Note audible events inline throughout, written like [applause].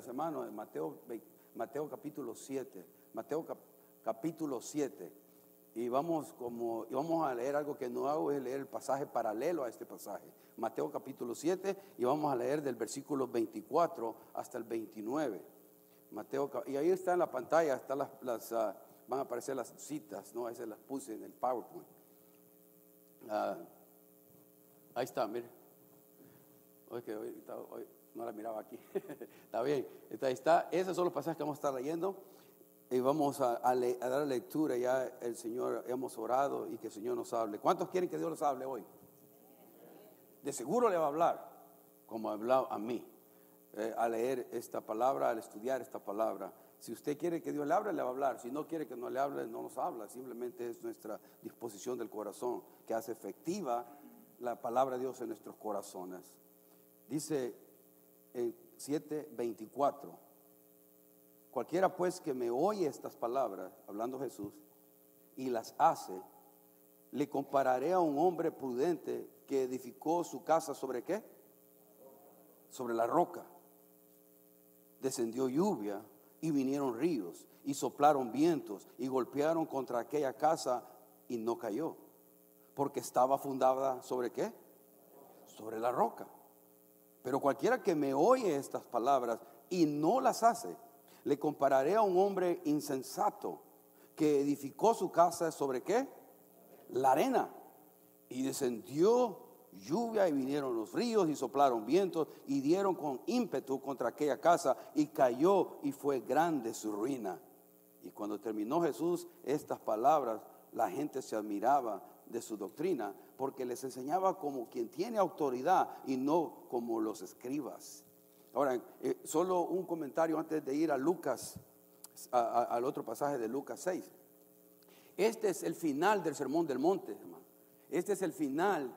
Biblia, hermano, en Mateo, Mateo capítulo 7. Mateo capítulo 7. Y vamos, como, vamos a leer algo que no hago, es leer el pasaje paralelo a este pasaje. Mateo capítulo 7 y vamos a leer del versículo 24 hasta el 29. Mateo, y ahí está en la pantalla, están las, ah, van a aparecer las citas, ¿no? Esas las puse en el PowerPoint. Ah, ahí está, mire. Hoy, no la miraba aquí. [laughs] está bien. Está, está. Esos son los pasajes que vamos a estar leyendo. Y vamos a, a, dar lectura. Ya el Señor, hemos orado y que el Señor nos hable. ¿Cuántos quieren que Dios les hable hoy? De seguro le va a hablar, como ha hablado a mí, eh, a leer esta palabra, al estudiar esta palabra. Si usted quiere que Dios le hable, le va a hablar. Si no quiere que no le hable, no nos habla. Simplemente es nuestra disposición del corazón que hace efectiva la palabra de Dios en nuestros corazones. Dice en 7:24, cualquiera pues que me oye estas palabras, hablando Jesús, y las hace, le compararé a un hombre prudente que edificó su casa sobre qué? Sobre la roca. Descendió lluvia y vinieron ríos y soplaron vientos y golpearon contra aquella casa y no cayó. Porque estaba fundada sobre qué? Sobre la roca. Pero cualquiera que me oye estas palabras y no las hace, le compararé a un hombre insensato que edificó su casa sobre qué? La arena. Y descendió lluvia y vinieron los ríos y soplaron vientos y dieron con ímpetu contra aquella casa y cayó y fue grande su ruina. Y cuando terminó Jesús estas palabras, la gente se admiraba de su doctrina porque les enseñaba como quien tiene autoridad y no como los escribas. Ahora, eh, solo un comentario antes de ir a Lucas, al otro pasaje de Lucas 6. Este es el final del Sermón del Monte, hermano. Este es el final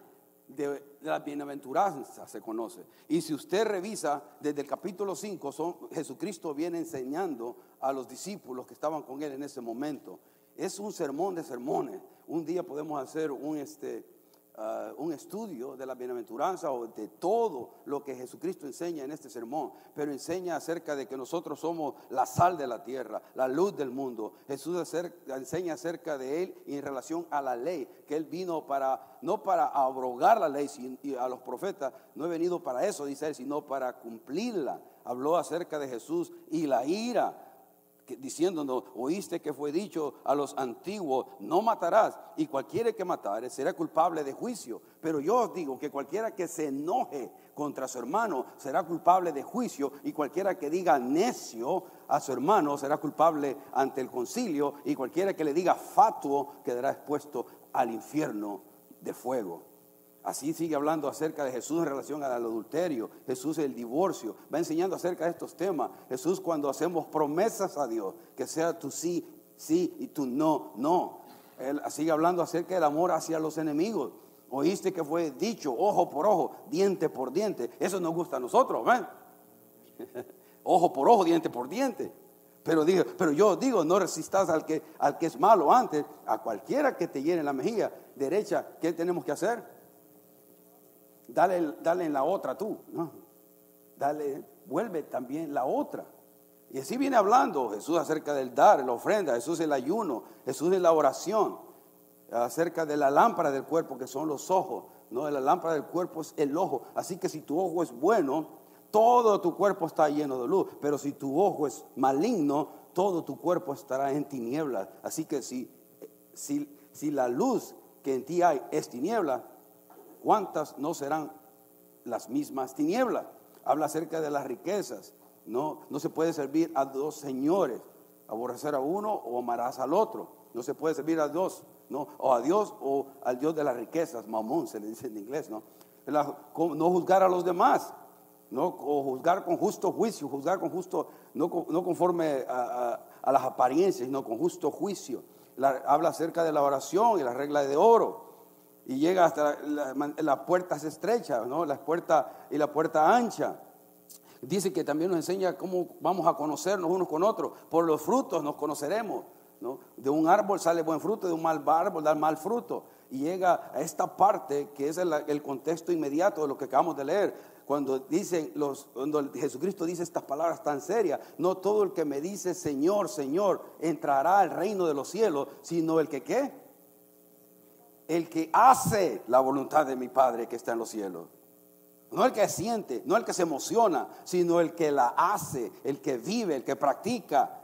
de, la bienaventuranza, se conoce. Y si usted revisa desde el capítulo 5, son, Jesucristo viene enseñando a los discípulos que estaban con él en ese momento. Es un sermón de sermones. Un día podemos hacer un, este, Uh, un estudio de la bienaventuranza o de todo lo que Jesucristo enseña en este sermón, pero enseña acerca de que nosotros somos la sal de la tierra, la luz del mundo. Jesús enseña acerca de Él y en relación a la ley, que Él vino para, no para abrogar la ley y a los profetas, no he venido para eso, dice Él, sino para cumplirla. Habló acerca de Jesús y la ira diciéndonos, oíste que fue dicho a los antiguos, no matarás, y cualquiera que matare será culpable de juicio. Pero yo os digo que cualquiera que se enoje contra su hermano será culpable de juicio, y cualquiera que diga necio a su hermano será culpable ante el concilio, y cualquiera que le diga fatuo quedará expuesto al infierno de fuego. Así sigue hablando acerca de Jesús en relación al adulterio, Jesús el divorcio, va enseñando acerca de estos temas. Jesús cuando hacemos promesas a Dios, que sea tu sí, sí y tu no, no. Él sigue hablando acerca del amor hacia los enemigos. Oíste que fue dicho ojo por ojo, diente por diente. Eso nos gusta a nosotros, ¿ven? [laughs] ojo por ojo, diente por diente. Pero, digo, pero yo digo, no resistas al que, al que es malo antes, a cualquiera que te llene la mejilla derecha, ¿qué tenemos que hacer? Dale, dale en la otra tú, ¿no? Dale, vuelve también la otra. Y así viene hablando Jesús acerca del dar, la ofrenda, Jesús el ayuno, Jesús en la oración, acerca de la lámpara del cuerpo que son los ojos, no, la lámpara del cuerpo es el ojo. Así que si tu ojo es bueno, todo tu cuerpo está lleno de luz, pero si tu ojo es maligno, todo tu cuerpo estará en tinieblas. Así que si, si, si la luz que en ti hay es tiniebla, ¿cuántas no serán las mismas tinieblas? Habla acerca de las riquezas. No, no se puede servir a dos señores, aborrecer a uno o amarás al otro. No se puede servir a dos, no, o a Dios o al Dios de las riquezas, mamón se le dice en inglés, ¿no? no juzgar a los demás, no, o juzgar con justo juicio, juzgar con justo, no, conforme a, las apariencias, sino con justo juicio. habla acerca de la oración y la regla de oro y llega hasta la, puerta se estrecha, ¿no? La puerta y la puerta ancha. Dice que también nos enseña cómo vamos a conocernos unos con otros. Por los frutos nos conoceremos. ¿no? De un árbol sale buen fruto, de un mal árbol da mal fruto. Y llega a esta parte que es el, el contexto inmediato de lo que acabamos de leer. cuando dicen los, cuando Jesucristo dice estas palabras tan serias, no todo el que me dice Señor, Señor, entrará al reino de los cielos, sino el que qué? El que hace la voluntad de mi Padre que está en los cielos. No el que siente, no el que se emociona, sino el que la hace, el que vive, el que practica.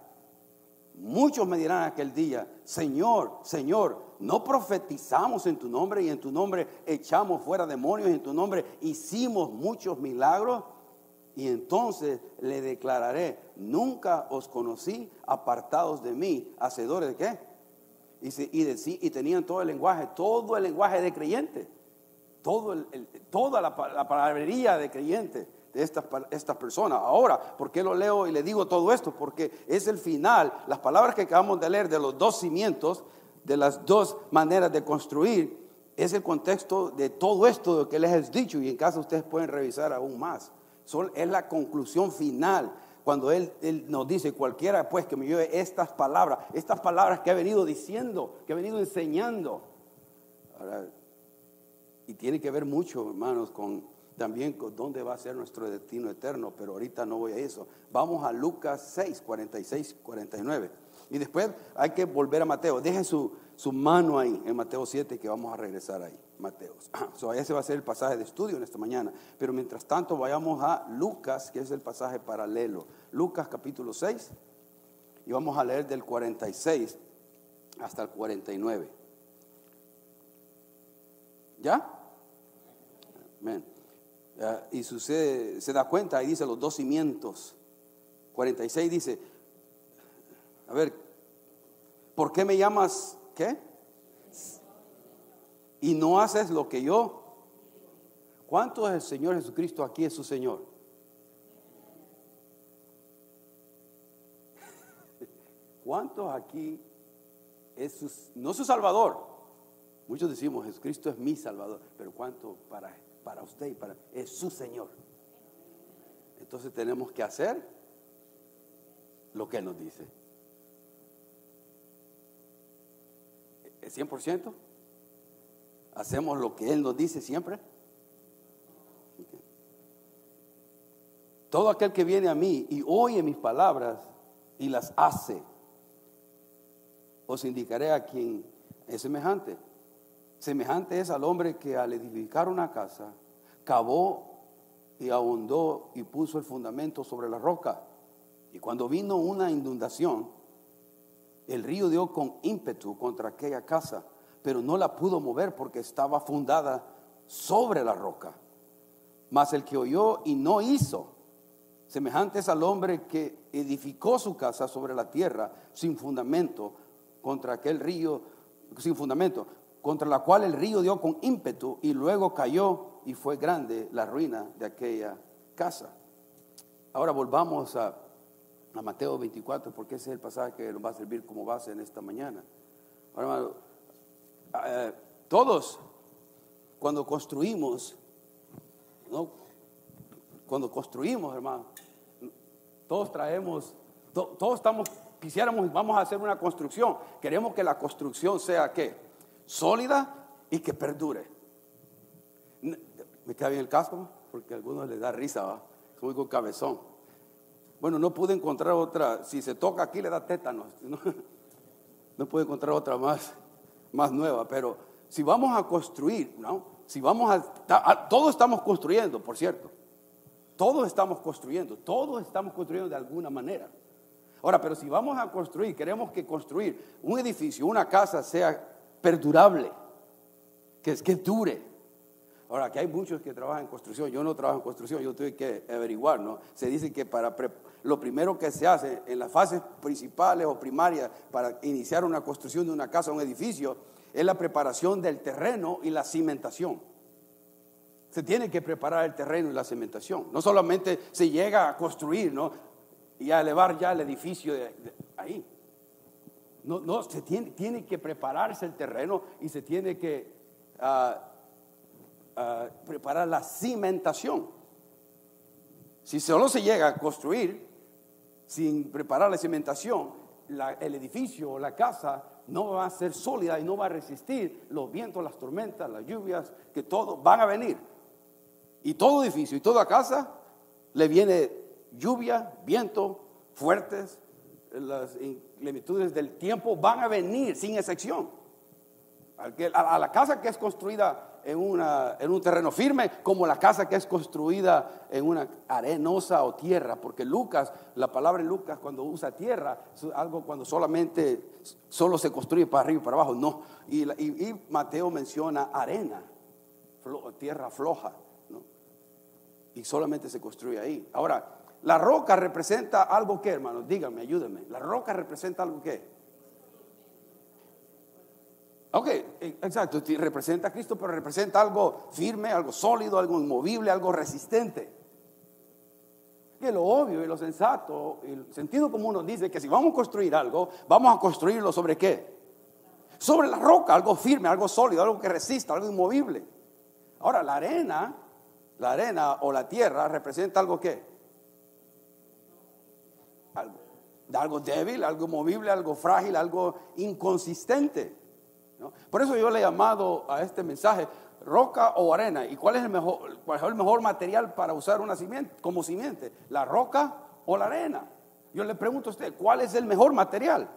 Muchos me dirán aquel día, Señor, Señor, no profetizamos en tu nombre y en tu nombre echamos fuera demonios y en tu nombre hicimos muchos milagros. Y entonces le declararé, nunca os conocí apartados de mí, hacedores de qué? Y, y, tenían todo el lenguaje, todo el lenguaje de creyente, todo toda la, la palabrería de creyente de estas, estas personas. Ahora, ¿por qué lo leo y le digo todo esto? Porque es el final, las palabras que acabamos de leer de los dos cimientos, de las dos maneras de construir, es el contexto de todo esto que les he dicho y en caso ustedes pueden revisar aún más. Son, es la conclusión final. Cuando él, él, nos dice, cualquiera pues que me lleve estas palabras, estas palabras que ha venido diciendo, que ha venido enseñando. y tiene que ver mucho, hermanos, con también con dónde va a ser nuestro destino eterno, pero ahorita no voy a eso. Vamos a Lucas 6, 46, 49. Y después hay que volver a Mateo. Deje su, mano ahí en Mateo 7 que vamos a regresar ahí. Mateo. [clears throat] So, ese va a ser el pasaje de estudio en esta mañana. Pero mientras tanto vayamos a Lucas, que es el pasaje paralelo. Lucas capítulo 6. Y vamos a leer del 46 hasta el 49. ¿Ya? Amén. y sucede, se da cuenta, ahí dice los dos cimientos. 46 dice, a ver, ¿por qué me llamas qué? Y no haces lo que yo. ¿Cuánto es el Señor Jesucristo aquí es su Señor? [laughs] ¿Cuántos aquí es su, no su Salvador? Muchos decimos, Jesucristo es mi Salvador, pero ¿cuánto para, para usted y para es su Señor? Entonces tenemos que hacer lo que Él nos dice. 100%? ¿Hacemos lo que Él nos dice siempre? Todo aquel que viene a mí y oye mis palabras y las hace, os indicaré a quien es semejante. Semejante es al hombre que al edificar una casa, cavó y ahondó y puso el fundamento sobre la roca. Y cuando vino una inundación, el río dio con ímpetu contra aquella casa, pero no la pudo mover porque estaba fundada sobre la roca. Mas el que oyó y no hizo, semejante es al hombre que edificó su casa sobre la tierra sin fundamento, contra aquel río, sin fundamento, contra la cual el río dio con ímpetu y luego cayó y fue grande la ruina de aquella casa. Ahora volvamos a a Mateo 24, porque ese es el pasaje que nos va a servir como base en esta mañana. Ahora, eh, todos, cuando construimos, ¿no? cuando construimos, hermano, todos traemos, todos estamos, quisiéramos, vamos a hacer una construcción, queremos que la construcción sea qué? Sólida y que perdure. ¿Me queda bien el casco? Porque a algunos les da risa, ¿va? muy con cabezón. Bueno, no pude encontrar otra, si se toca aquí le da tétanos, no, [laughs] no pude encontrar otra más, más nueva, pero si vamos a construir, ¿no? Si vamos a, todos estamos construyendo, por cierto, todos estamos construyendo, todos estamos construyendo de alguna manera. Ahora, pero si vamos a construir, queremos que construir un edificio, una casa sea perdurable, que, que dure, Ahora, que hay muchos que trabajan en construcción, yo no trabajo en construcción, yo tuve que averiguar, ¿no? Se dice que para lo primero que se hace en las fases principales o primarias para iniciar una construcción de una casa un edificio es la preparación del terreno y la cimentación. Se tiene que preparar el terreno y la cimentación. No solamente se llega a construir, ¿no? Y a elevar ya el edificio ahí. No, no, se tiene, tiene, que prepararse el terreno y se tiene que preparar la cimentación. Si solo se llega a construir sin preparar la cimentación, el edificio o la casa no va a ser sólida y no va a resistir los vientos, las tormentas, las lluvias, que todo van a venir. Y todo edificio y toda casa le viene lluvia, viento, fuertes, las inclementudes del tiempo van a venir sin excepción. A la casa que es construida en, un terreno firme, como la casa que es construida en una arenosa o tierra, porque Lucas, la palabra Lucas cuando usa tierra, es algo cuando solamente solo se construye para arriba y para abajo, no. Y, Mateo menciona arena, tierra floja, y solamente se construye ahí. Ahora, la roca representa algo que, hermanos, díganme, ayúdenme. La roca representa algo que. Ok, exacto, representa a Cristo, pero representa algo firme, algo sólido, algo inmovible, algo resistente. Que lo obvio y lo sensato, el sentido común nos dice que si vamos a construir algo, vamos a construirlo sobre qué? Sobre la roca, algo firme, algo sólido, algo que resista, algo inmovible. Ahora, la arena, la arena o la tierra representa algo que algo, algo débil, algo movible, algo frágil, algo inconsistente. Por eso yo le he llamado a este mensaje roca o arena. ¿Y cuál es el mejor, cuál es el mejor material para usar una simiente, como simiente? ¿La roca o la arena? Yo le pregunto a usted, ¿cuál es el mejor material?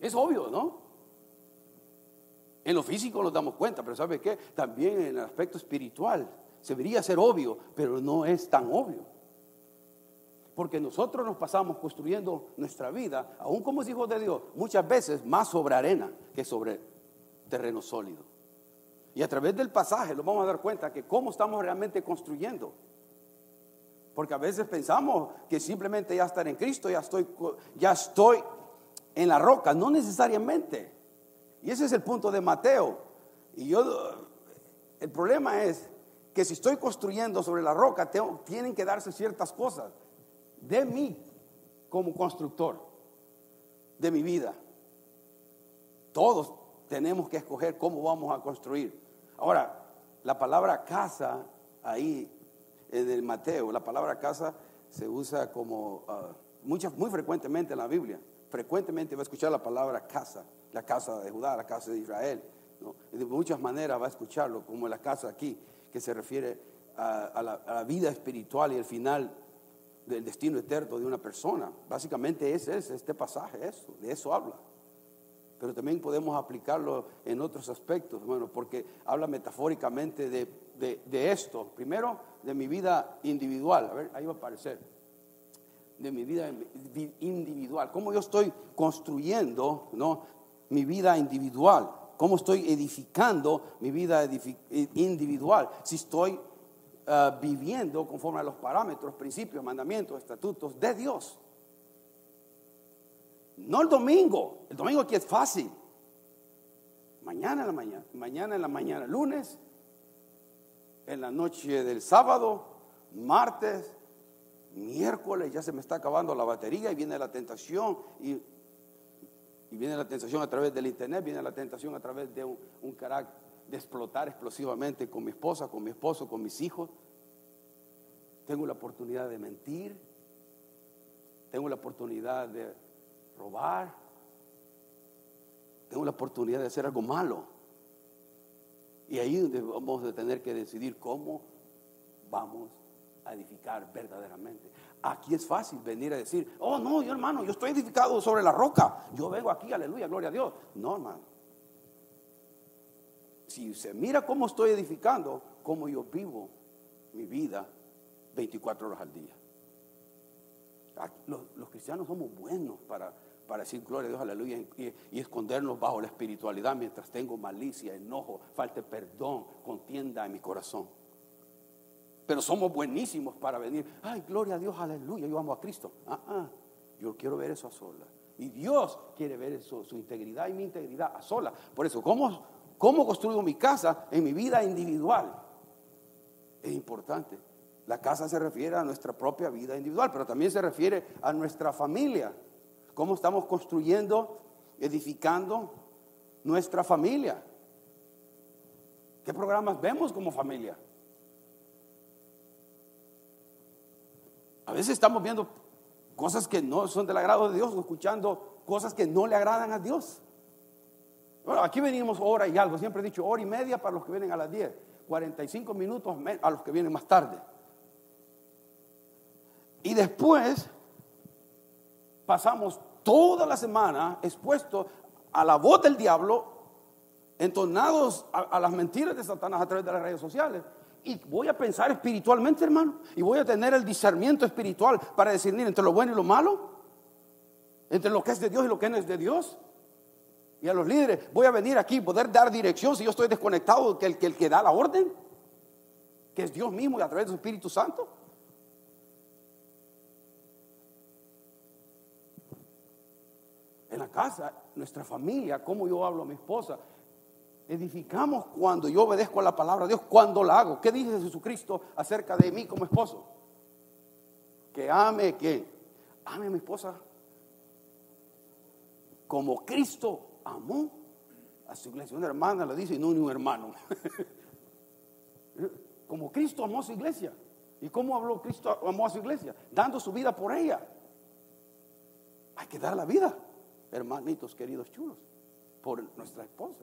Es obvio, ¿no? En lo físico nos damos cuenta, pero ¿sabe qué? También en el aspecto espiritual se debería ser obvio, pero no es tan obvio. Porque nosotros nos pasamos construyendo nuestra vida, aún como hijos de Dios, muchas veces más sobre arena que sobre terreno sólido. Y a través del pasaje nos vamos a dar cuenta que cómo estamos realmente construyendo. Porque a veces pensamos que simplemente ya estar en Cristo, ya estoy, ya estoy en la roca. No necesariamente. Y ese es el punto de Mateo. Y yo, el problema es que si estoy construyendo sobre la roca, tienen que darse ciertas cosas de mí como constructor de mi vida. Todos tenemos que escoger cómo vamos a construir. Ahora, la palabra casa ahí en el Mateo, la palabra casa se usa como uh, muy frecuentemente en la Biblia. Frecuentemente va a escuchar la palabra casa, la casa de Judá, la casa de Israel. de muchas maneras va a escucharlo, como la casa aquí, que se refiere a la vida espiritual y el final del destino eterno de una persona. Básicamente ese es este pasaje, eso, de eso habla. Pero también podemos aplicarlo en otros aspectos, bueno, porque habla metafóricamente de, esto. Primero, de mi vida individual. A ver, ahí va a aparecer. De mi vida individual. Cómo yo estoy construyendo, ¿no? Mi vida individual. Cómo estoy edificando mi vida individual. Si estoy eh, viviendo conforme a los parámetros, principios, mandamientos, estatutos de Dios. No el domingo, el domingo aquí es fácil. Mañana en la mañana, mañana en la mañana, lunes, en la noche del sábado, martes, miércoles, ya se me está acabando la batería y viene la tentación y, y viene la tentación a través del internet, viene la tentación a través de un carácter de explotar explosivamente con mi esposa, con mi esposo, con mis hijos. Tengo la oportunidad de mentir. Tengo la oportunidad de robar. Tengo la oportunidad de hacer algo malo. Y ahí donde vamos a tener que decidir cómo vamos a edificar verdaderamente. Aquí es fácil venir a decir, oh no, yo hermano, yo estoy edificado sobre la roca. Yo vengo aquí, aleluya, gloria a Dios. No, hermano si se mira cómo estoy edificando, cómo yo vivo mi vida 24 horas al día. Los, cristianos somos buenos para, para, decir gloria a Dios, aleluya, y, escondernos bajo la espiritualidad mientras tengo malicia, enojo, falta perdón, contienda en mi corazón. Pero somos buenísimos para venir, ay, gloria a Dios, aleluya, yo amo a Cristo. Ah, ah, yo quiero ver eso a solas. Y Dios quiere ver eso, su integridad y mi integridad a solas. Por eso, ¿cómo ¿Cómo construyo mi casa en mi vida individual? Es importante. La casa se refiere a nuestra propia vida individual, pero también se refiere a nuestra familia. ¿Cómo estamos construyendo, edificando nuestra familia? ¿Qué programas vemos como familia? A veces estamos viendo cosas que no son del agrado de Dios, escuchando cosas que no le agradan a Dios. Bueno, aquí venimos hora y algo, siempre he dicho hora y media para los que vienen a las 10. 45 minutos a los que vienen más tarde. Y después pasamos toda la semana expuestos a la voz del diablo, entonados a, las mentiras de Satanás a través de las redes sociales. Y voy a pensar espiritualmente, hermano. Y voy a tener el discernimiento espiritual para discernir entre lo bueno y lo malo. Entre lo que es de Dios y lo que no es de Dios. Y a los líderes, voy a venir aquí poder dar dirección si yo estoy desconectado que el, que da la orden, que es Dios mismo y a través de su Espíritu Santo. En la casa, nuestra familia, como yo hablo a mi esposa, edificamos cuando yo obedezco a la palabra de Dios, cuando la hago. ¿Qué dice Jesucristo acerca de mí como esposo? Que ame, que ame a mi esposa como Cristo amó a su iglesia. Una hermana le dice, y no un hermano. [laughs] como Cristo amó a su iglesia. ¿Y cómo habló Cristo amó a su iglesia? Dando su vida por ella. Hay que dar la vida, hermanitos queridos chulos, por nuestra esposa.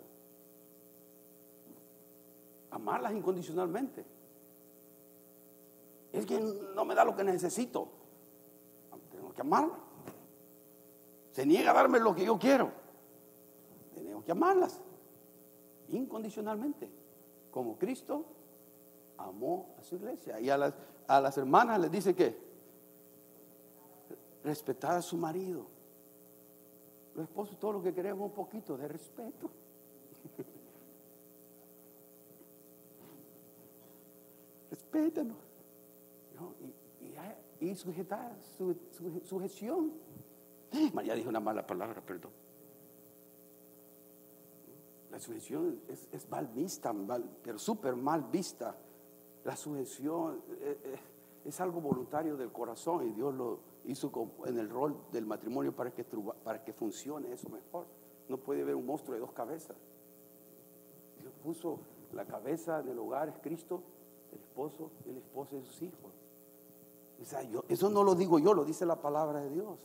Amarlas incondicionalmente. Es que no me da lo que necesito. Tengo que amarla. Se niega a darme lo que yo quiero que amarlas incondicionalmente, como Cristo amó a su iglesia. Y a las, a las hermanas les dice que respetar a su marido. Los esposos todo lo que queremos un poquito de respeto. [laughs] Respétanos. Y, sujetar su, sujeción. María dijo una mala palabra, perdón. La sujeción es, mal vista, pero súper mal vista. La sujeción eh, eh, es, algo voluntario del corazón y Dios lo hizo en el rol del matrimonio para que, para que funcione eso mejor. No puede haber un monstruo de dos cabezas. Dios puso la cabeza del hogar es Cristo, el esposo y el esposo de sus hijos. eso no lo digo yo, lo dice la palabra de Dios.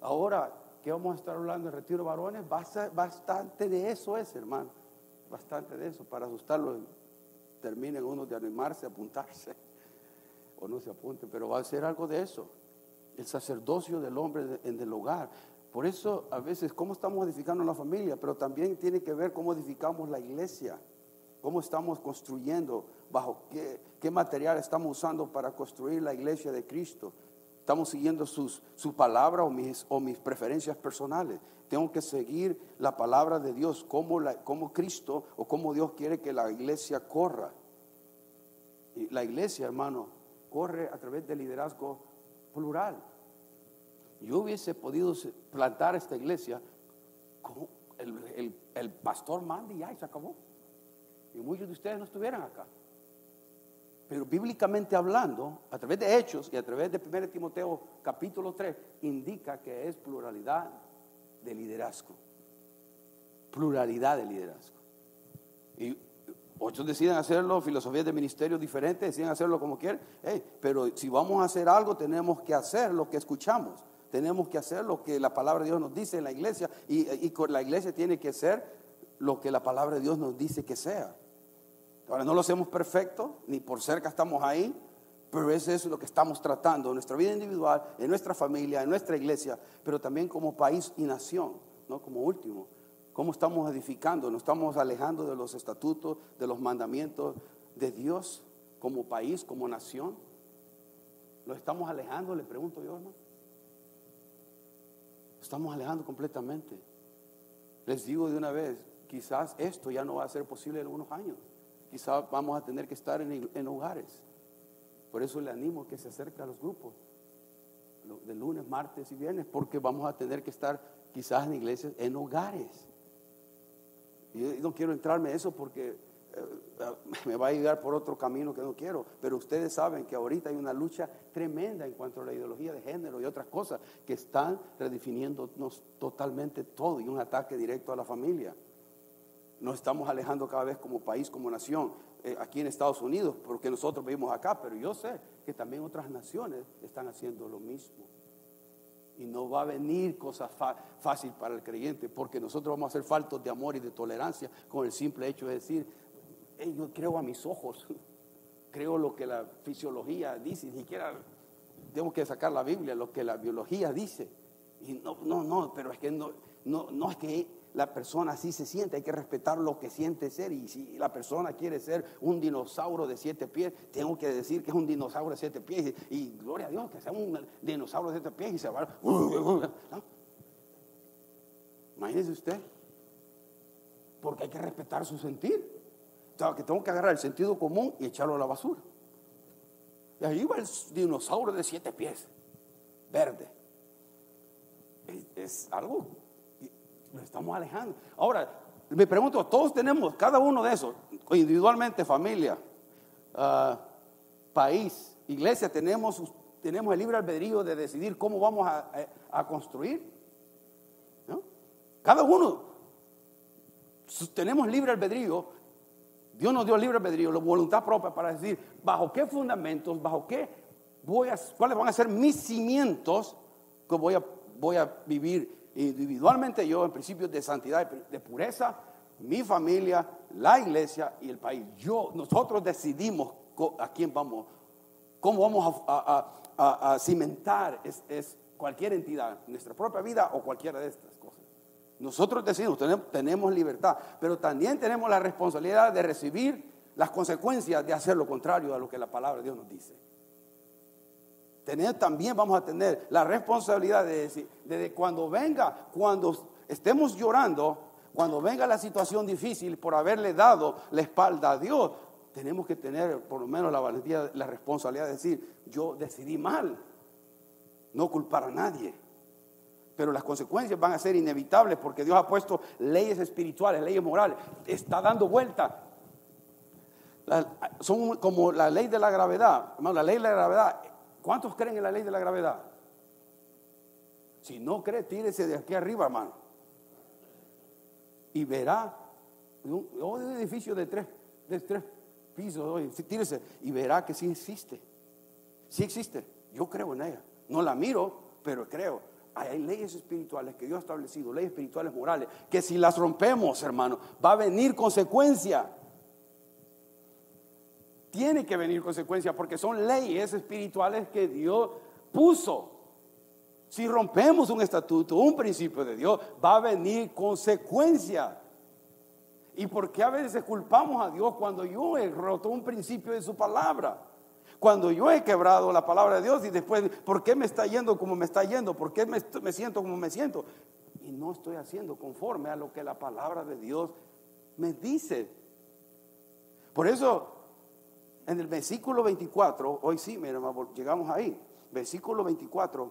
Ahora, que vamos a estar hablando de retiro varones, bastante de eso es, hermano. Bastante de eso, para asustarlo. Terminen uno de animarse, apuntarse, [laughs] o no se apunten, pero va a ser algo de eso. El sacerdocio del hombre en el hogar. Por eso, a veces, cómo estamos edificando la familia, pero también tiene que ver cómo edificamos la iglesia, cómo estamos construyendo, bajo qué, qué material estamos usando para construir la iglesia de Cristo. Estamos siguiendo sus, su palabra o mis, o mis preferencias personales. Tengo que seguir la palabra de Dios, como, la, Cristo o como Dios quiere que la iglesia corra. Y la iglesia, hermano, corre a través del liderazgo plural. Yo hubiese podido plantar esta iglesia como el, el, pastor Mandy ya y se acabó. Y muchos de ustedes no estuvieran acá. Pero bíblicamente hablando, a través de Hechos y a través de 1 Timoteo capítulo 3, indica que es pluralidad de liderazgo. Pluralidad de liderazgo. Y otros deciden hacerlo, filosofías de ministerio diferentes, deciden hacerlo como quieren. pero si vamos a hacer algo, tenemos que hacer lo que escuchamos. Tenemos que hacer lo que la palabra de Dios nos dice en la iglesia. Y, y la iglesia tiene que ser lo que la palabra de Dios nos dice que sea. Ahora no lo hacemos perfecto, ni por cerca estamos ahí, pero eso es lo que estamos tratando en nuestra vida individual, en nuestra familia, en nuestra iglesia, pero también como país y nación, ¿no? Como último, cómo estamos edificando, nos estamos alejando de los estatutos, de los mandamientos de Dios como país, como nación. ¿Lo estamos alejando? Le pregunto yo, hermano. Estamos alejando completamente. Les digo de una vez, quizás esto ya no va a ser posible en unos años quizá vamos a tener que estar en, hogares. Por eso le animo que se acerque a los grupos de lunes, martes y viernes, porque vamos a tener que estar quizás en iglesias, en hogares. Y no quiero entrarme en eso porque eh, [laughs] me va a llegar por otro camino que no quiero, pero ustedes saben que ahorita hay una lucha tremenda en cuanto a la ideología de género y otras cosas que están redefiniéndonos totalmente todo y un ataque directo a la familia. Nos estamos alejando cada vez como país, como nación, eh, aquí en Estados Unidos, porque nosotros vivimos acá, pero yo sé que también otras naciones están haciendo lo mismo. Y no va a venir cosa fácil para el creyente, porque nosotros vamos a ser faltos de amor y de tolerancia con el simple hecho de decir, "Ey, yo creo a mis ojos, [laughs] creo lo que la fisiología dice, ni siquiera tengo que sacar la Biblia, lo que la biología dice. Y no, no, no, pero es que no, no, no es que la persona así se siente, hay que respetar lo que siente ser. Y si la persona quiere ser un dinosaurio de siete pies, tengo que decir que es un dinosaurio de siete pies. Y, gloria a Dios, que sea un dinosaurio de siete pies y se va. [laughs] Imagínese usted, porque hay que respetar su sentir. Sea, que tengo que agarrar el sentido común y echarlo a la basura. Y ahí va el dinosaurio de siete pies, verde. Es algo, nos estamos alejando. Ahora, me pregunto, todos tenemos, cada uno de esos, individualmente, familia, ah, país, iglesia, tenemos, tenemos el libre albedrío de decidir cómo vamos a, construir. Cada uno tenemos libre albedrío. Dios nos dio libre albedrío, la voluntad propia para decir bajo qué fundamentos, bajo qué voy a, cuáles van a ser mis cimientos que voy a, voy a vivir individualmente yo en principios de santidad, de pureza, mi familia, la iglesia y el país. Yo, nosotros decidimos a quién vamos, cómo vamos a, cimentar es, cualquier entidad, nuestra propia vida o cualquiera de estas cosas. Nosotros decidimos, tenemos libertad, pero también tenemos la responsabilidad de recibir las consecuencias de hacer lo contrario a lo que la palabra de Dios nos dice. También vamos a tener la responsabilidad de decir, de cuando venga, cuando estemos llorando, cuando venga la situación difícil por haberle dado la espalda a Dios, tenemos que tener por lo menos la valentía, la responsabilidad de decir, yo decidí mal, no culpar a nadie. Pero las consecuencias van a ser inevitables porque Dios ha puesto leyes espirituales, leyes morales. Está dando vuelta. Son como la ley de la gravedad. Hermano, la ley de la gravedad. ¿Cuántos creen en la ley de la gravedad? Si no cree, tírese de aquí arriba, hermano. Y verá un, un edificio de tres, de tres pisos, tírese y verá que sí existe. Sí existe. Yo creo en ella. No la miro, pero creo. Hay leyes espirituales que Dios ha establecido, leyes espirituales morales, que si las rompemos, hermano, va a venir consecuencia. Tiene que venir consecuencia porque son leyes espirituales que Dios puso. Si rompemos un estatuto, un principio de Dios, va a venir consecuencia. ¿Y por qué a veces culpamos a Dios cuando yo he roto un principio de su palabra? Cuando yo he quebrado la palabra de Dios y después, ¿por qué me está yendo como me está yendo? ¿Por qué me siento como me siento? Y no estoy haciendo conforme a lo que la palabra de Dios me dice. Por eso, en el versículo 24, hoy sí, mi hermano, llegamos ahí. Versículo 24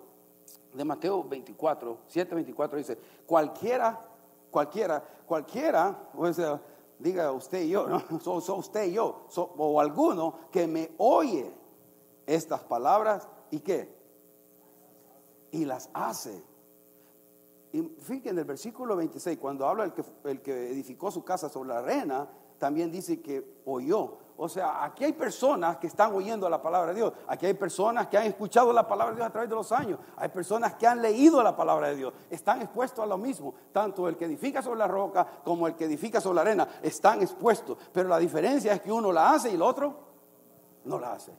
de Mateo 24, 7, 24 dice, cualquiera, cualquiera, cualquiera, o sea, diga usted y yo, ¿no? [laughs] Usted y yo, o alguno que me oye estas palabras y qué, y las hace. Y fíjense en el versículo 26, cuando habla el que edificó su casa sobre la arena, también dice que oyó. O sea, aquí hay personas que están oyendo la palabra de Dios. Aquí hay personas que han escuchado la palabra de Dios a través de los años. Hay personas que han leído la palabra de Dios. Están expuestos a lo mismo. Tanto el que edifica sobre la roca como el que edifica sobre la arena están expuestos. Pero la diferencia es que uno la hace y el otro no la hace.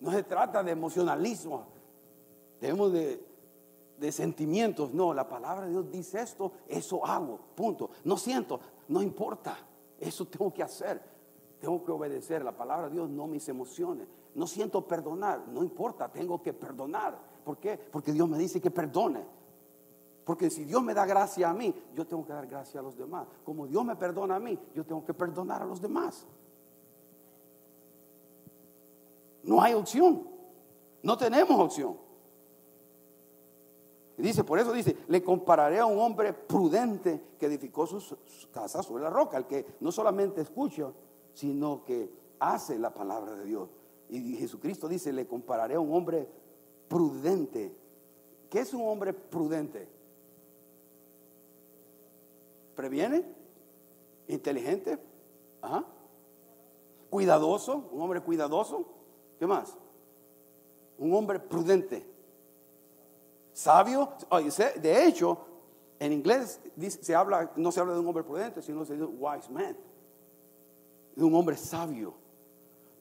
No se trata de emocionalismo. Debemos de, de sentimientos. No, la palabra de Dios dice esto, eso hago. Punto. No siento, no importa. Eso tengo que hacer. Tengo que obedecer. La palabra de Dios, no mis emociones. No siento perdonar, no importa, tengo que perdonar. ¿Por qué? Porque Dios me dice que perdone. Porque si Dios me da gracia a mí, yo tengo que dar gracia a los demás. Como Dios me perdona a mí, yo tengo que perdonar a los demás. No hay opción. No tenemos opción. Dice, por eso dice, le compararé a un hombre prudente que edificó su casa sobre la roca, el que no solamente escucha, sino que hace la palabra de Dios. Y Jesucristo dice, le compararé a un hombre prudente. ¿Qué es un hombre prudente? ¿Previene? ¿Inteligente? Ajá. ¿Cuidadoso? ¿Un hombre cuidadoso? ¿Qué más? Un hombre prudente. Sabio. De hecho, En inglés se habla, no se habla de un hombre prudente, sino se dice wise man, de un hombre sabio.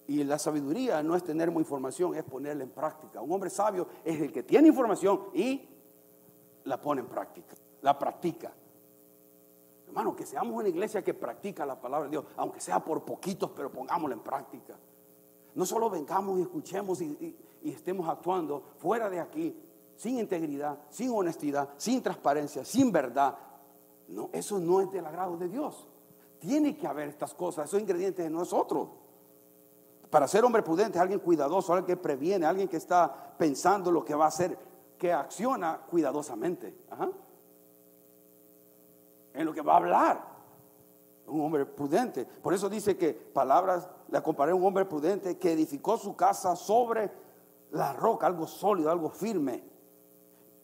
Y la sabiduría no es tener mucha información, es ponerla en práctica. Un hombre sabio es el que tiene información y la pone en práctica, la practica. Hermano, que seamos una iglesia que practica la palabra de Dios, aunque sea por poquitos, pero pongámosla en práctica. No solo vengamos y escuchemos y, estemos actuando fuera de aquí, sin integridad, sin honestidad, sin transparencia, sin verdad. No, eso no es del agrado de Dios. Tiene que haber estas cosas, esos ingredientes de nosotros. Para ser hombre prudente, alguien cuidadoso, alguien que previene, alguien que está pensando lo que va a hacer, que acciona cuidadosamente. En lo que va a hablar. Un hombre prudente. Por eso dice que palabras, le comparé a un hombre prudente que edificó su casa sobre la roca, algo sólido, algo firme.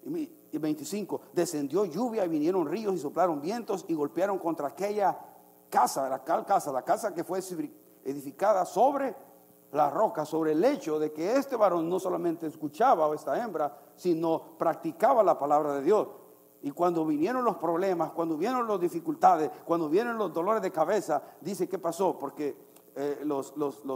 Y 25, descendió lluvia y vinieron ríos y soplaron vientos y golpearon contra aquella casa, la casa, la casa que fue edificada sobre la roca sobre el hecho de que este varón no solamente escuchaba o esta hembra, sino practicaba la palabra de Dios. Y cuando vinieron los problemas, cuando vinieron las dificultades, cuando vinieron los dolores de cabeza, dice qué pasó, porque eh, los,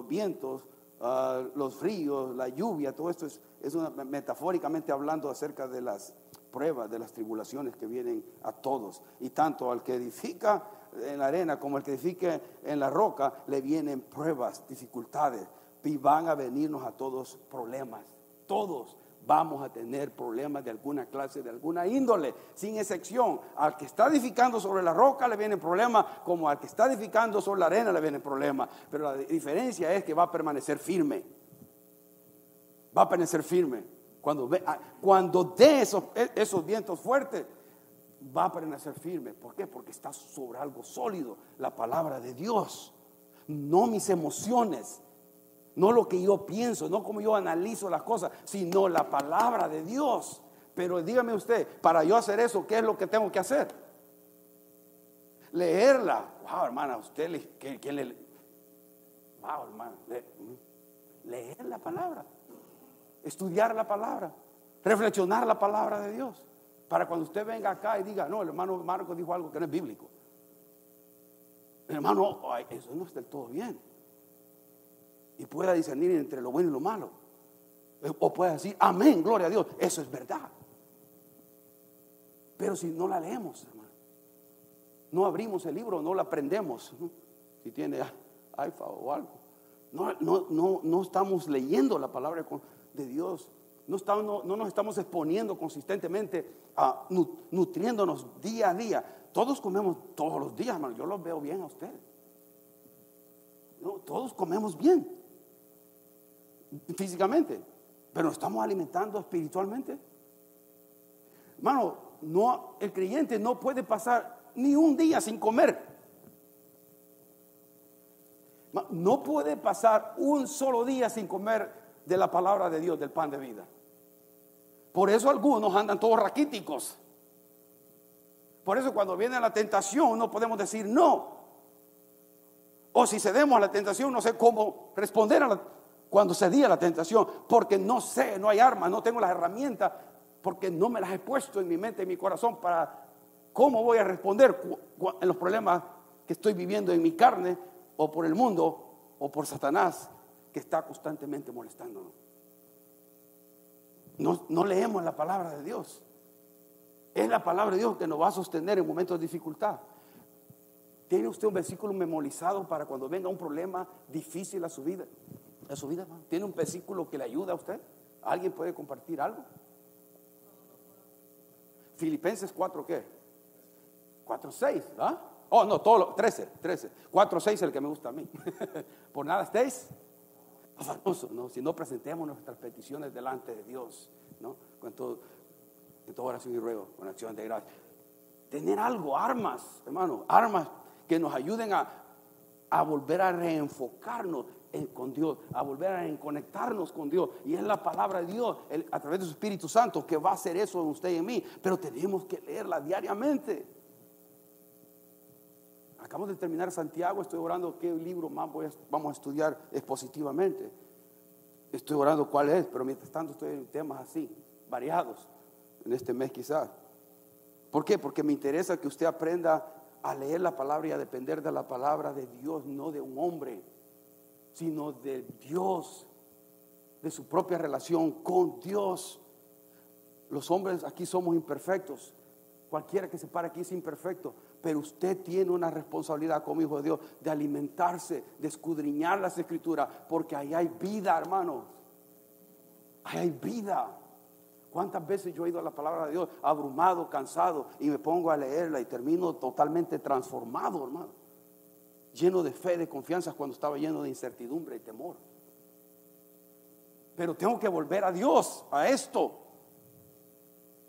vientos, ah, los fríos, la lluvia, todo esto es, es una, metafóricamente hablando acerca de las pruebas, de las tribulaciones que vienen a todos. Y tanto al que edifica en la arena como al que edifica en la roca, le vienen pruebas, dificultades y van a venirnos a todos problemas. Todos vamos a tener problemas de alguna clase, de alguna índole, sin excepción. Al que está edificando sobre la roca le viene problemas, como al que está edificando sobre la arena le viene problemas. Pero la diferencia es que va a permanecer firme. Va a permanecer firme. Cuando, ve, ah, cuando dé esos, e, esos vientos fuertes, va a permanecer firme. ¿Por qué? Porque está sobre algo sólido, la palabra de Dios, no mis emociones no lo que yo pienso, no como yo analizo las cosas, sino la palabra de Dios. Pero dígame usted, para yo hacer eso, ¿qué es lo que tengo que hacer? Leerla. Wow, hermana, usted, le. Wow, hermana, leer la palabra, estudiar la palabra, reflexionar la palabra de Dios. Para cuando usted venga acá y diga, no, el hermano Marco dijo algo que no es bíblico. Hermano, eso no está del todo bien y pueda discernir entre lo bueno y lo malo. O pueda decir, amén, gloria a Dios, eso es verdad. Pero si no la leemos, hermano, no abrimos el libro, no la aprendemos, si tiene alfa o algo, no, no, no, estamos leyendo la palabra de Dios, no, estamos, no, nos estamos exponiendo consistentemente a nutriéndonos día a día. Todos comemos todos los días, hermano, yo los veo bien a ustedes. No, todos comemos bien físicamente, pero nos estamos alimentando espiritualmente. Hermano, no, el creyente no puede pasar ni un día sin comer. No puede pasar un solo día sin comer de la palabra de Dios, del pan de vida. Por eso algunos andan todos raquíticos. Por eso cuando viene la tentación no podemos decir no. O si cedemos a la tentación no sé cómo responder a la cuando cedí a la tentación, porque no sé, no hay armas, no tengo las herramientas, porque no me las he puesto en mi mente, en mi corazón para cómo voy a responder en los problemas que estoy viviendo en mi carne o por el mundo o por Satanás que está constantemente molestándonos. No, no leemos la palabra de Dios. Es la palabra de Dios que nos va a sostener en momentos de dificultad. ¿Tiene usted un versículo memorizado para cuando venga un problema difícil a su vida? Su vida, ¿Tiene un versículo que le ayuda a usted? ¿Alguien puede compartir algo? Filipenses 4, ¿qué? 4, 6, ¿ah? Oh, no, todo lo, 13, 13. 4, 6 es el que me gusta a mí. [laughs] Por nada estéis afanosos, ¿no? Si no presentemos nuestras peticiones delante de Dios, ¿no? Con todo, en toda oración y ruego, con acción de gracia. Tener algo, armas, hermano, armas que nos ayuden a, a volver a reenfocarnos con Dios, a volver a conectarnos con Dios. Y es la palabra de Dios a través de su Espíritu Santo que va a hacer eso en usted y en mí. Pero tenemos que leerla diariamente. Acabamos de terminar Santiago, estoy orando qué libro más vamos a estudiar expositivamente. Estoy orando cuál es, pero mientras tanto estoy en temas así, variados, en este mes quizás. ¿Por qué? Porque me interesa que usted aprenda a leer la palabra y a depender de la palabra de Dios, no de un hombre, sino de Dios, de su propia relación con Dios. Los hombres aquí somos imperfectos. Cualquiera que se para aquí es imperfecto, pero usted tiene una responsabilidad como hijo de Dios de alimentarse, de escudriñar las escrituras, porque ahí hay vida, hermano. Ahí hay vida. ¿Cuántas veces yo he ido a la palabra de Dios abrumado, cansado y me pongo a leerla y termino totalmente transformado, hermano? Lleno de fe, de confianza cuando estaba lleno de incertidumbre y temor. Pero tengo que volver a Dios, a esto.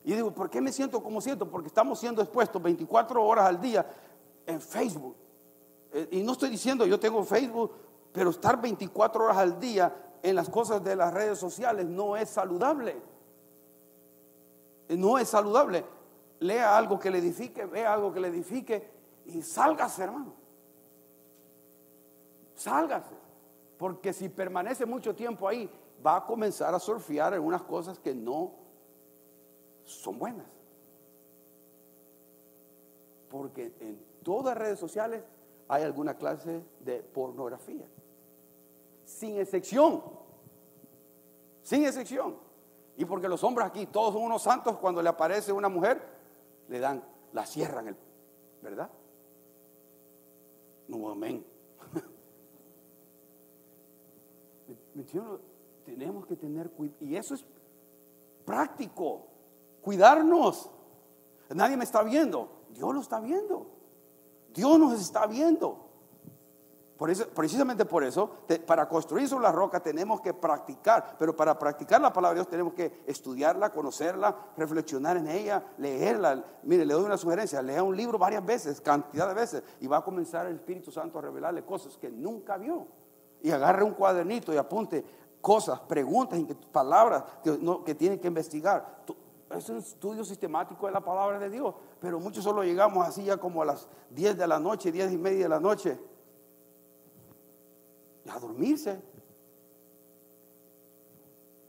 Y digo, ¿por qué me siento como siento? Porque estamos siendo expuestos 24 horas al día en Facebook. Eh, y no estoy diciendo yo tengo Facebook, pero estar 24 horas al día en las cosas de las redes sociales no es saludable no es saludable. Lea algo que le edifique, vea algo que le edifique y sálgase, hermano. Sálgase. Porque si permanece mucho tiempo ahí, va a comenzar a surfear en unas cosas que no son buenas. Porque en todas las redes sociales hay alguna clase de pornografía. Sin excepción. Sin excepción. Y porque los hombres aquí, todos son unos santos, cuando le aparece una mujer, le dan, la cierran, el, ¿verdad? No, amén. Tenemos que tener cuidado. Y eso es práctico. Cuidarnos. Nadie me está viendo. Dios lo está viendo. Dios nos está viendo precisamente por eso, para construir sobre la roca tenemos que practicar, pero para practicar la palabra de Dios tenemos que estudiarla, conocerla, reflexionar en ella, leerla. Mire, le doy una sugerencia, lea un libro varias veces, cantidad de veces, y va a comenzar el Espíritu Santo a revelarle cosas que nunca vio. Y agarre un cuadernito y apunte cosas, preguntas, palabras que, no, que investigar. Es un estudio sistemático de la palabra de Dios, pero muchos solo llegamos así ya como a las 10 de la noche, 10 y media de la noche a dormirse.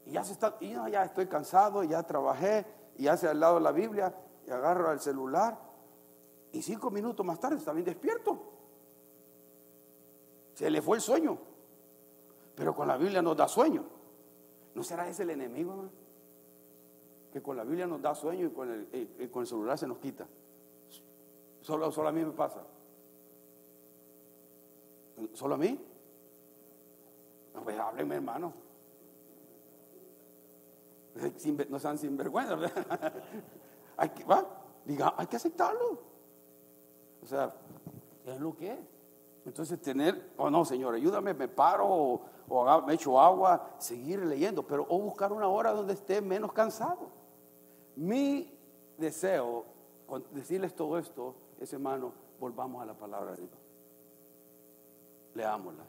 Y ya se está, y ya estoy cansado, ya trabajé, y hace al lado la Biblia, y agarro el celular, y cinco minutos más tarde está bien despierto. Se le fue el sueño. Pero con la Biblia nos da sueño. ¿No será ese el enemigo? Que con la Biblia nos da sueño y con el, con el celular se nos quita. Solo, solo a mí me pasa. ¿Solo a mí? No, pues háblenme, hermano. [laughs] No sean sinvergüenza. [laughs] hay que, ¿va? Diga, hay que aceptarlo. O sea, es lo que es. Entonces tener, oh, no, Señor, ayúdame, me paro o, me echo agua, seguir leyendo, pero o buscar una hora donde esté menos cansado. Mi deseo, decirles todo esto, es hermano, volvamos a la palabra de Dios. Leámosla.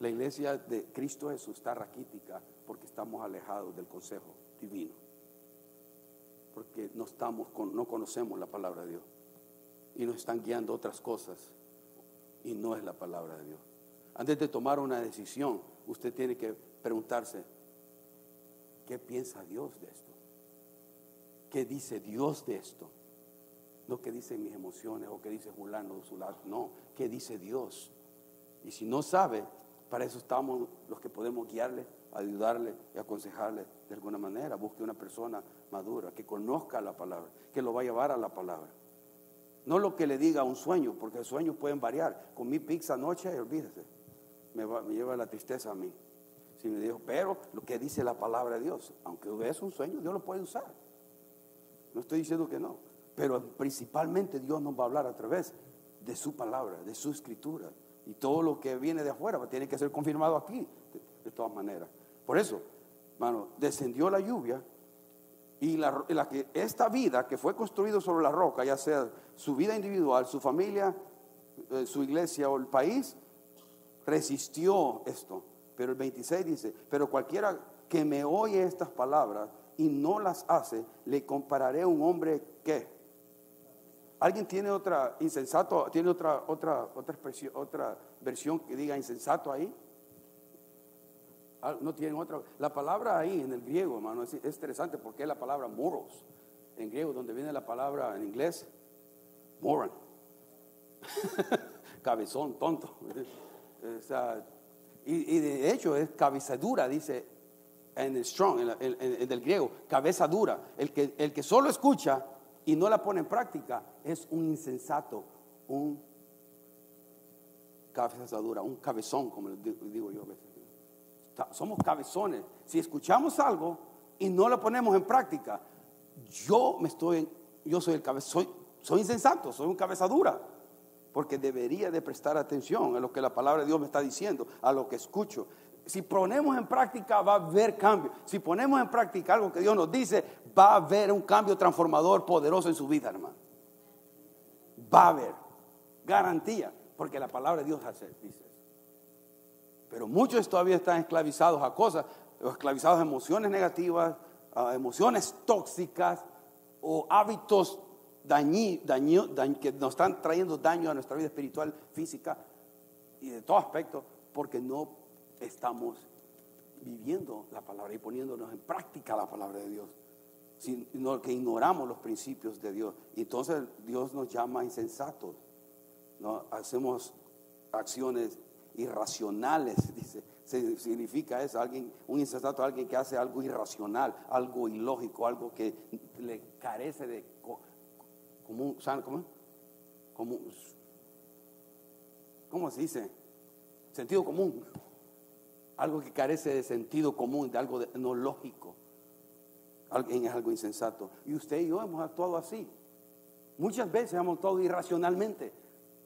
La iglesia de Cristo Jesús está raquítica porque estamos alejados del consejo divino. Porque no, estamos no conocemos la palabra de Dios. Y nos están guiando otras cosas. Y no es la palabra de Dios. Antes de tomar una decisión, usted tiene que preguntarse, ¿qué piensa Dios de esto? ¿Qué dice Dios de esto? No qué dicen mis emociones o qué dice Julano de su lado. No, ¿qué dice Dios? Y si no sabe, para eso estamos los que podemos guiarle, ayudarle y aconsejarle de alguna manera. Busque una persona madura que conozca la palabra, que lo va a llevar a la palabra. No lo que le diga un sueño, porque los sueños pueden variar. Con mi pizza anoche, olvídese, me, lleva la tristeza a mí. Si me dijo, pero lo que dice la palabra de Dios, aunque es un sueño, Dios lo puede usar. No estoy diciendo que no, pero principalmente Dios nos va a hablar a través de su palabra, de su escritura, y todo lo que viene de afuera tiene que ser confirmado aquí, de, todas maneras. Por eso, hermano, descendió la lluvia y la, que, esta vida que fue construida sobre la roca, ya sea su vida individual, su familia, eh, su iglesia o el país, resistió esto. Pero el 26 dice, pero cualquiera que me oye estas palabras y no las hace, le compararé a un hombre que ¿Alguien tiene otra insensato, tiene otra, otra, otra, expresión, otra versión que diga insensato ahí? Ah, no tienen otra. La palabra ahí en el griego, hermano, es, interesante porque es la palabra moros. en griego, donde viene la palabra en inglés, moron. [laughs] Cabezón, tonto. Y, de hecho es cabeza dura, dice en el strong, en, el griego, cabeza dura. El que, el que solo escucha y no la pone en práctica es un insensato, un cabeza dura, un cabezón, como digo yo. Somos cabezones. Si escuchamos algo y no lo ponemos en práctica, yo me estoy, yo soy el cabezón, soy, soy insensato, soy un cabeza dura, porque debería de prestar atención a lo que la palabra de Dios me está diciendo, a lo que escucho. Si ponemos en práctica va a haber cambio. Si ponemos en práctica algo que Dios nos dice, va a haber un cambio transformador poderoso en su vida, hermano. Va a haber garantía, porque la palabra de Dios hace, dice. Pero muchos todavía están esclavizados a cosas, esclavizados a emociones negativas, a emociones tóxicas o hábitos dañi, que nos están trayendo daño a nuestra vida espiritual, física y de todo aspecto, porque no estamos viviendo la palabra y poniéndonos en práctica la palabra de Dios, sino que ignoramos los principios de Dios. Entonces Dios nos llama insensatos, ¿no? hacemos acciones irracionales, [laughs] dice. Significa eso, alguien, un insensato, alguien que hace algo irracional, algo ilógico, algo que le carece de común, ¿cómo? ¿Cómo se dice? Sentido común. Algo que carece de sentido común, de algo no lógico. Alguien es algo insensato. Y usted y yo hemos actuado así. Muchas veces hemos actuado irracionalmente.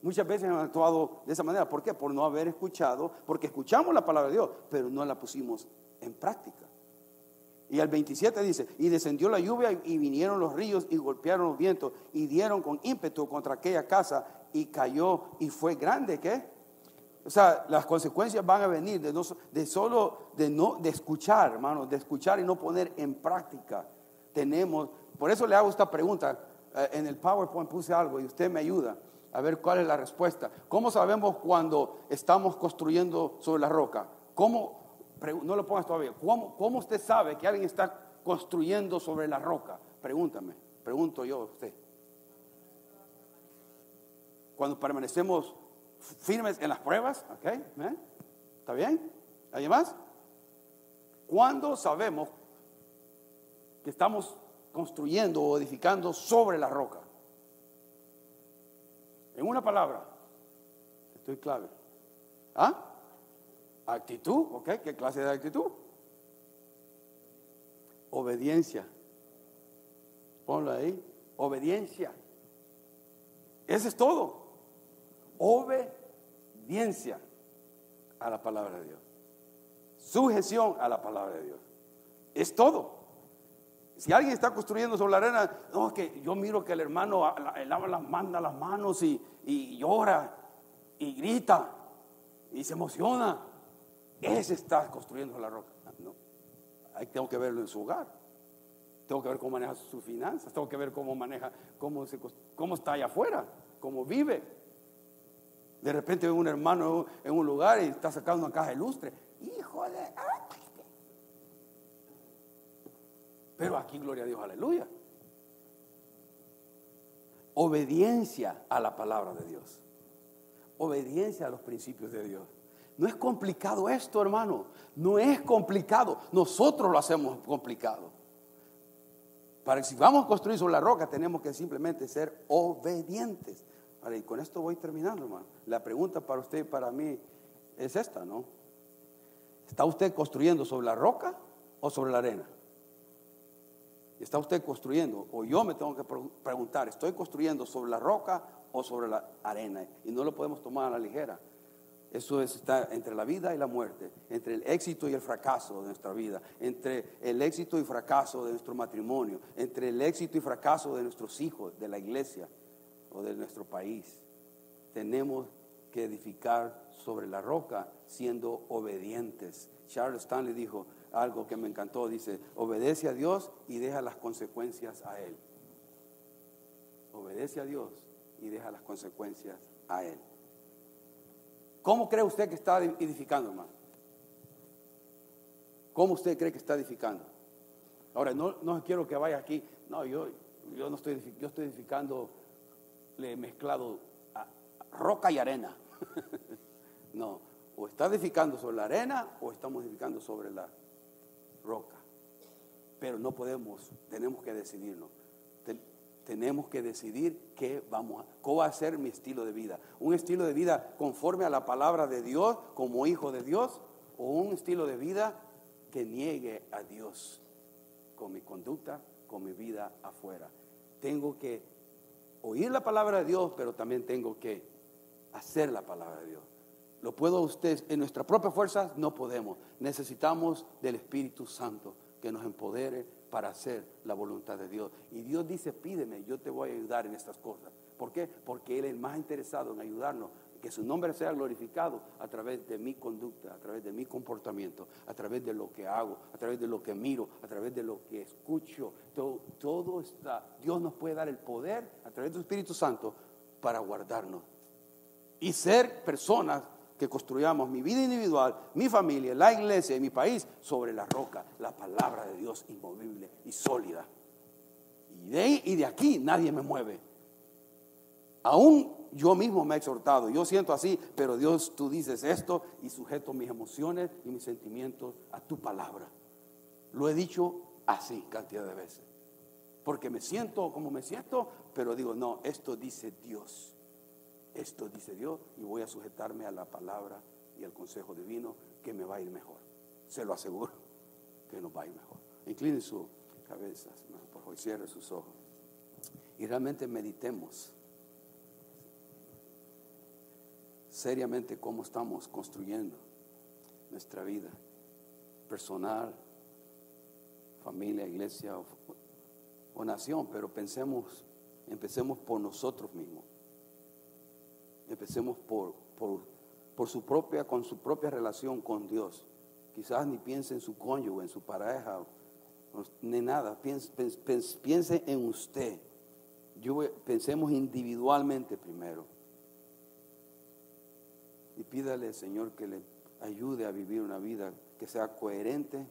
Muchas veces hemos actuado de esa manera. ¿Por qué? Por no haber escuchado, porque escuchamos la palabra de Dios, pero no la pusimos en práctica. Y al 27 dice, y descendió la lluvia y vinieron los ríos y golpearon los vientos y dieron con ímpetu contra aquella casa y cayó y fue grande, ¿qué? O sea, las consecuencias van a venir de, no, de solo de no de escuchar, hermanos, de escuchar y no poner en práctica. Tenemos, por eso le hago esta pregunta. Eh, en el PowerPoint puse algo y usted me ayuda a ver cuál es la respuesta. ¿Cómo sabemos cuando estamos construyendo sobre la roca? ¿Cómo, no lo pongas todavía, ¿cómo, cómo usted sabe que alguien está construyendo sobre la roca? Pregúntame, pregunto yo a usted. Cuando permanecemos firmes en las pruebas, ¿ok? ¿Está bien? ¿Alguien más? ¿Cuándo sabemos que estamos construyendo o edificando sobre la roca? En una palabra, estoy clave. ¿Ah? Actitud, ¿ok? ¿Qué clase de actitud? Obediencia. Ponlo ahí. Obediencia. Ese es todo. Obediencia a la palabra de Dios. Sujeción a la palabra de Dios. Es todo. Si alguien está construyendo sobre la arena, no, que yo miro que el hermano lava las, manda las manos y, llora y grita y se emociona. Ese está construyendo la roca. No, ahí tengo que verlo en su hogar. Tengo que ver cómo maneja sus finanzas. Tengo que ver cómo maneja, cómo está allá afuera, cómo vive. De repente ve un hermano en un lugar y está sacando una caja de lustre. Hijo de... Pero aquí, gloria a Dios, aleluya. Obediencia a la palabra de Dios. Obediencia a los principios de Dios. No es complicado esto, hermano. No es complicado. Nosotros lo hacemos complicado. Para si vamos a construir sobre la roca, tenemos que simplemente ser obedientes. y con esto voy terminando, hermano. La pregunta para usted y para mí es esta, ¿no? ¿Está usted construyendo sobre la roca o sobre la arena? está usted construyendo, o yo me tengo que preguntar, ¿estoy construyendo sobre la roca o sobre la arena? Y no lo podemos tomar a la ligera. Eso está entre la vida y la muerte, entre el éxito y el fracaso de nuestra vida, entre el éxito y fracaso de nuestro matrimonio, entre el éxito y fracaso de nuestros hijos, de la iglesia o de nuestro país. Tenemos que edificar sobre la roca siendo obedientes. Charles Stanley dijo, algo que me encantó. Dice, obedece a Dios y deja las consecuencias a Él. Obedece a Dios y deja las consecuencias a Él. ¿Cómo cree usted que está edificando, hermano? ¿Cómo usted cree que está edificando? Ahora, no, no quiero que vaya aquí. No, yo, yo no estoy, yo estoy edificando, le he mezclado roca y arena. [laughs] no, o está edificando sobre la arena o estamos edificando sobre la roca. Pero no podemos, tenemos que decidirnos. Tenemos que decidir qué vamos a, cómo va a ser mi estilo de vida. Un estilo de vida conforme a la palabra de Dios como hijo de Dios o un estilo de vida que niegue a Dios con mi conducta, con mi vida afuera. Tengo que oír la palabra de Dios, pero también tengo que hacer la palabra de Dios. ¿Lo puedo usted? En nuestra propia fuerza no podemos. Necesitamos del Espíritu Santo que nos empodere para hacer la voluntad de Dios. Y Dios dice, pídeme, yo te voy a ayudar en estas cosas. ¿Por qué? Porque Él es más interesado en ayudarnos, que su nombre sea glorificado a través de mi conducta, a través de mi comportamiento, a través de lo que hago, a través de lo que miro, a través de lo que escucho. Todo, todo está, Dios nos puede dar el poder a través del Espíritu Santo para guardarnos y ser personas que construyamos mi vida individual, mi familia, la iglesia y mi país sobre la roca, la palabra de Dios inmovible y sólida. Y de ahí y de aquí nadie me mueve. Aún yo mismo me he exhortado, yo siento así, pero Dios, tú dices esto y sujeto mis emociones y mis sentimientos a tu palabra. Lo he dicho así cantidad de veces. Porque me siento como me siento, pero digo, no, esto dice Dios. Esto dice Dios y voy a sujetarme a la palabra y al consejo divino que me va a ir mejor. Se lo aseguro que nos va a ir mejor. Incline su cabeza, por favor, cierre sus ojos. Y realmente meditemos seriamente cómo estamos construyendo nuestra vida personal, familia, iglesia o, o nación, pero pensemos, empecemos por nosotros mismos. Empecemos por, por, su propia, con su propia relación con Dios. Quizás ni piense en su cónyuge, en su pareja, ni nada. Piense, piense en usted. Yo, pensemos individualmente primero. Y pídale, Señor, que le ayude a vivir una vida que sea coherente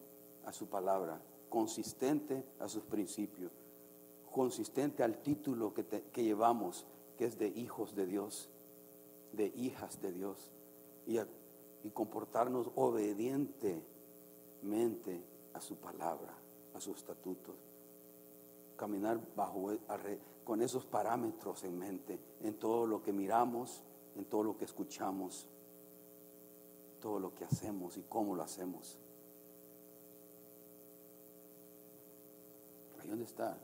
a su palabra, consistente a sus principios, consistente al título que, que llevamos, que es de hijos de Dios de hijas de Dios y, comportarnos obedientemente a su palabra, a sus estatutos. Caminar bajo, con esos parámetros en mente, en todo lo que miramos, en todo lo que escuchamos, todo lo que hacemos y cómo lo hacemos. Dónde está.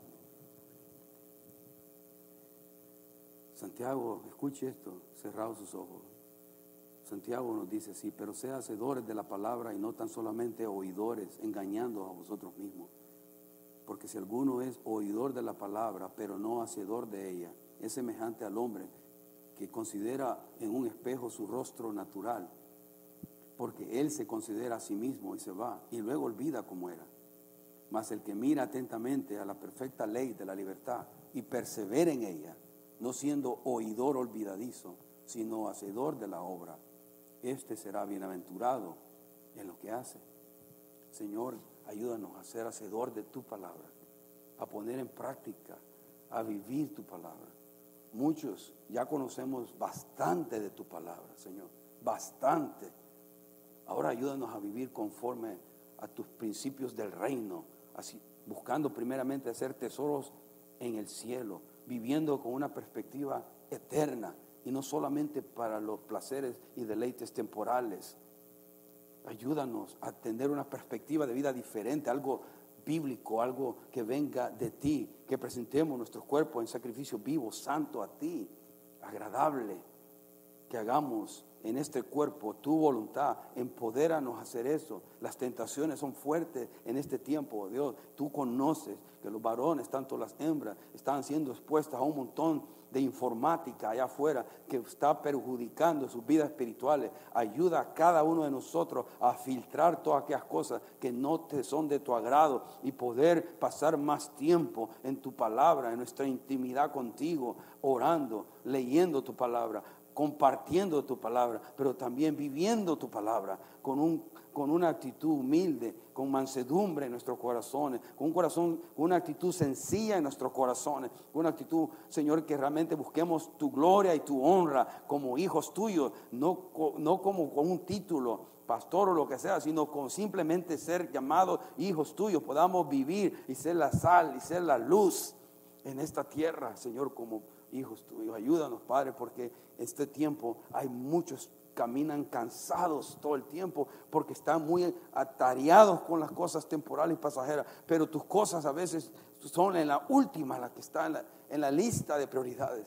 Santiago, escuche esto, cerrados sus ojos. Santiago nos dice así, pero sea hacedores de la palabra y no tan solamente oidores, engañando a vosotros mismos. Porque si alguno es oidor de la palabra, pero no hacedor de ella, es semejante al hombre que considera en un espejo su rostro natural, porque él se considera a sí mismo y se va, y luego olvida cómo era. Mas el que mira atentamente a la perfecta ley de la libertad y persevera en ella, no siendo oidor olvidadizo, sino hacedor de la obra. Este será bienaventurado en lo que hace. Señor, ayúdanos a ser hacedor de tu palabra, a poner en práctica, a vivir tu palabra. Muchos ya conocemos bastante de tu palabra, Señor, bastante. Ahora ayúdanos a vivir conforme a tus principios del reino, así buscando primeramente hacer tesoros en el cielo, viviendo con una perspectiva eterna y no solamente para los placeres y deleites temporales. Ayúdanos a tener una perspectiva de vida diferente, algo bíblico, algo que venga de ti, que presentemos nuestro cuerpo en sacrificio vivo, santo a ti, agradable, que hagamos en este cuerpo tu voluntad, empodéranos a hacer eso. Las tentaciones son fuertes en este tiempo, Dios. Tú conoces que los varones, tanto las hembras, están siendo expuestas a un montón de informática allá afuera que está perjudicando sus vidas espirituales. Ayuda a cada uno de nosotros a filtrar todas aquellas cosas que no te son de tu agrado y poder pasar más tiempo en tu palabra, en nuestra intimidad contigo, orando, leyendo tu palabra, compartiendo tu palabra, pero también viviendo tu palabra con, un, con una actitud humilde, con mansedumbre en nuestros corazones, con un corazón, con una actitud sencilla en nuestros corazones, con una actitud, Señor, que realmente busquemos tu gloria y tu honra como hijos tuyos, no, no como con un título, pastor o lo que sea, sino con simplemente ser llamados hijos tuyos, podamos vivir y ser la sal y ser la luz en esta tierra, Señor, como hijos tuyos. Ayúdanos, Padre, porque este tiempo hay muchos caminan cansados todo el tiempo porque están muy atareados con las cosas temporales y pasajeras, pero tus cosas a veces son en la última, la que está en la, en la lista de prioridades.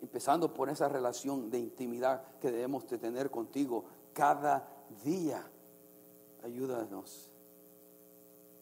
Empezando por esa relación de intimidad que debemos de tener contigo cada día. Ayúdanos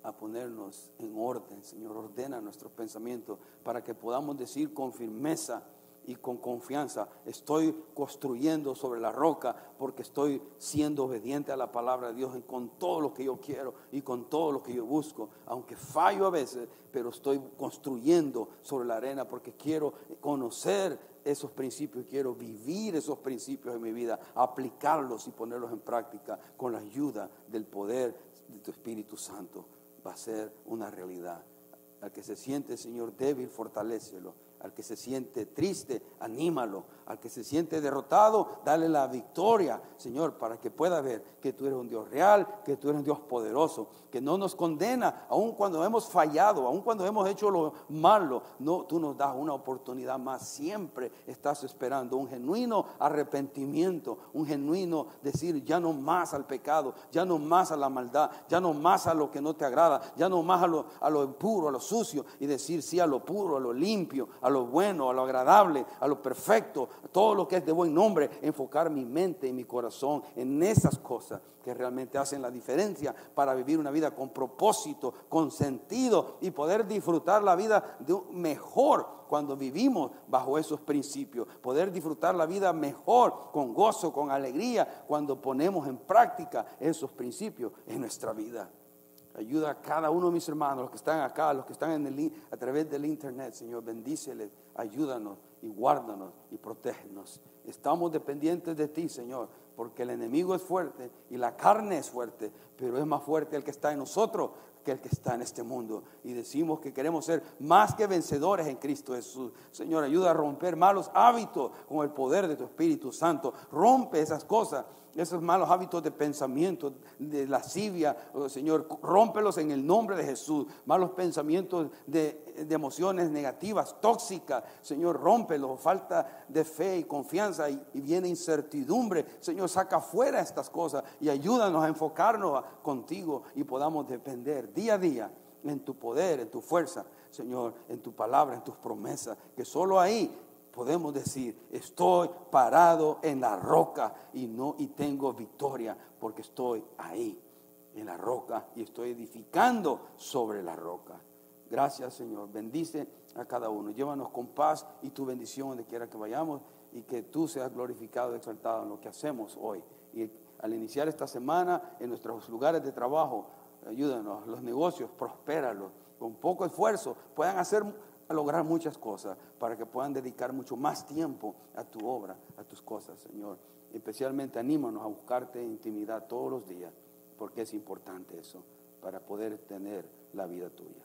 a ponernos en orden, Señor. Ordena nuestros pensamientos para que podamos decir con firmeza y con confianza, estoy construyendo sobre la roca porque estoy siendo obediente a la palabra de Dios con todo lo que yo quiero y con todo lo que yo busco, aunque fallo a veces, pero estoy construyendo sobre la arena porque quiero conocer esos principios, quiero vivir esos principios en mi vida, aplicarlos y ponerlos en práctica con la ayuda del poder de tu Espíritu Santo va a ser una realidad. Al que se siente, Señor, débil, fortalecelo al que se siente triste, anímalo. Al que se siente derrotado, dale la victoria, Señor, para que pueda ver que tú eres un Dios real, que tú eres un Dios poderoso, que no nos condena, aun cuando hemos fallado, aun cuando hemos hecho lo malo. No, tú nos das una oportunidad más. Siempre estás esperando un genuino arrepentimiento, un genuino decir ya no más al pecado, ya no más a la maldad, ya no más a lo que no te agrada, ya no más a lo, a lo impuro, a lo sucio, y decir sí a lo puro, a lo limpio, a lo bueno, a lo agradable, a lo perfecto, todo lo que es de buen nombre, enfocar mi mente y mi corazón en esas cosas que realmente hacen la diferencia para vivir una vida con propósito, con sentido y poder disfrutar la vida de mejor cuando vivimos bajo esos principios, poder disfrutar la vida mejor, con gozo, con alegría, cuando ponemos en práctica esos principios en nuestra vida. Ayuda a cada uno de mis hermanos, los que están acá, los que están en a través del internet, Señor, bendíceles, ayúdanos y guárdanos y protégenos. Estamos dependientes de ti, Señor, porque el enemigo es fuerte y la carne es fuerte, pero es más fuerte el que está en nosotros que el que está en este mundo. Y decimos que queremos ser más que vencedores en Cristo Jesús. Señor, ayuda a romper malos hábitos con el poder de tu Espíritu Santo. Rompe esas cosas esos malos hábitos de pensamiento, de lascivia, oh, Señor, rómpelos en el nombre de Jesús. Malos pensamientos de, emociones negativas, tóxicas, Señor, rómpelos. Falta de fe y confianza y, viene incertidumbre. Señor, saca fuera estas cosas y ayúdanos a enfocarnos contigo y podamos depender día a día en tu poder, en tu fuerza, Señor, en tu palabra, en tus promesas, que solo ahí podemos decir, estoy parado en la roca y no y tengo victoria porque estoy ahí en la roca y estoy edificando sobre la roca. Gracias, Señor. Bendice a cada uno. Llévanos con paz y tu bendición donde quiera que vayamos y que tú seas glorificado y exaltado en lo que hacemos hoy. Y al iniciar esta semana en nuestros lugares de trabajo, ayúdanos, los negocios, prospéralos. Con poco esfuerzo puedan hacer a lograr muchas cosas para que puedan dedicar mucho más tiempo a tu obra, a tus cosas, Señor. Especialmente anímanos a buscarte intimidad todos los días, porque es importante eso, para poder tener la vida tuya.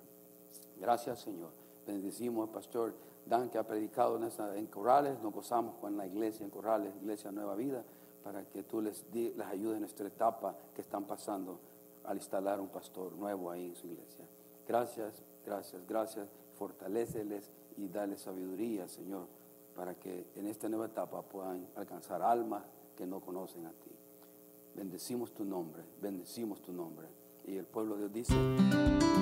Gracias, Señor. Bendecimos al pastor Dan que ha predicado en, Corrales, nos gozamos con la iglesia en Corrales, Iglesia Nueva Vida, para que tú les, les ayudes en esta etapa que están pasando al instalar un pastor nuevo ahí en su iglesia. Gracias, gracias, gracias fortaléceles y dale sabiduría, Señor, para que en esta nueva etapa puedan alcanzar almas que no conocen a ti. Bendecimos tu nombre, bendecimos tu nombre. Y el pueblo de Dios dice...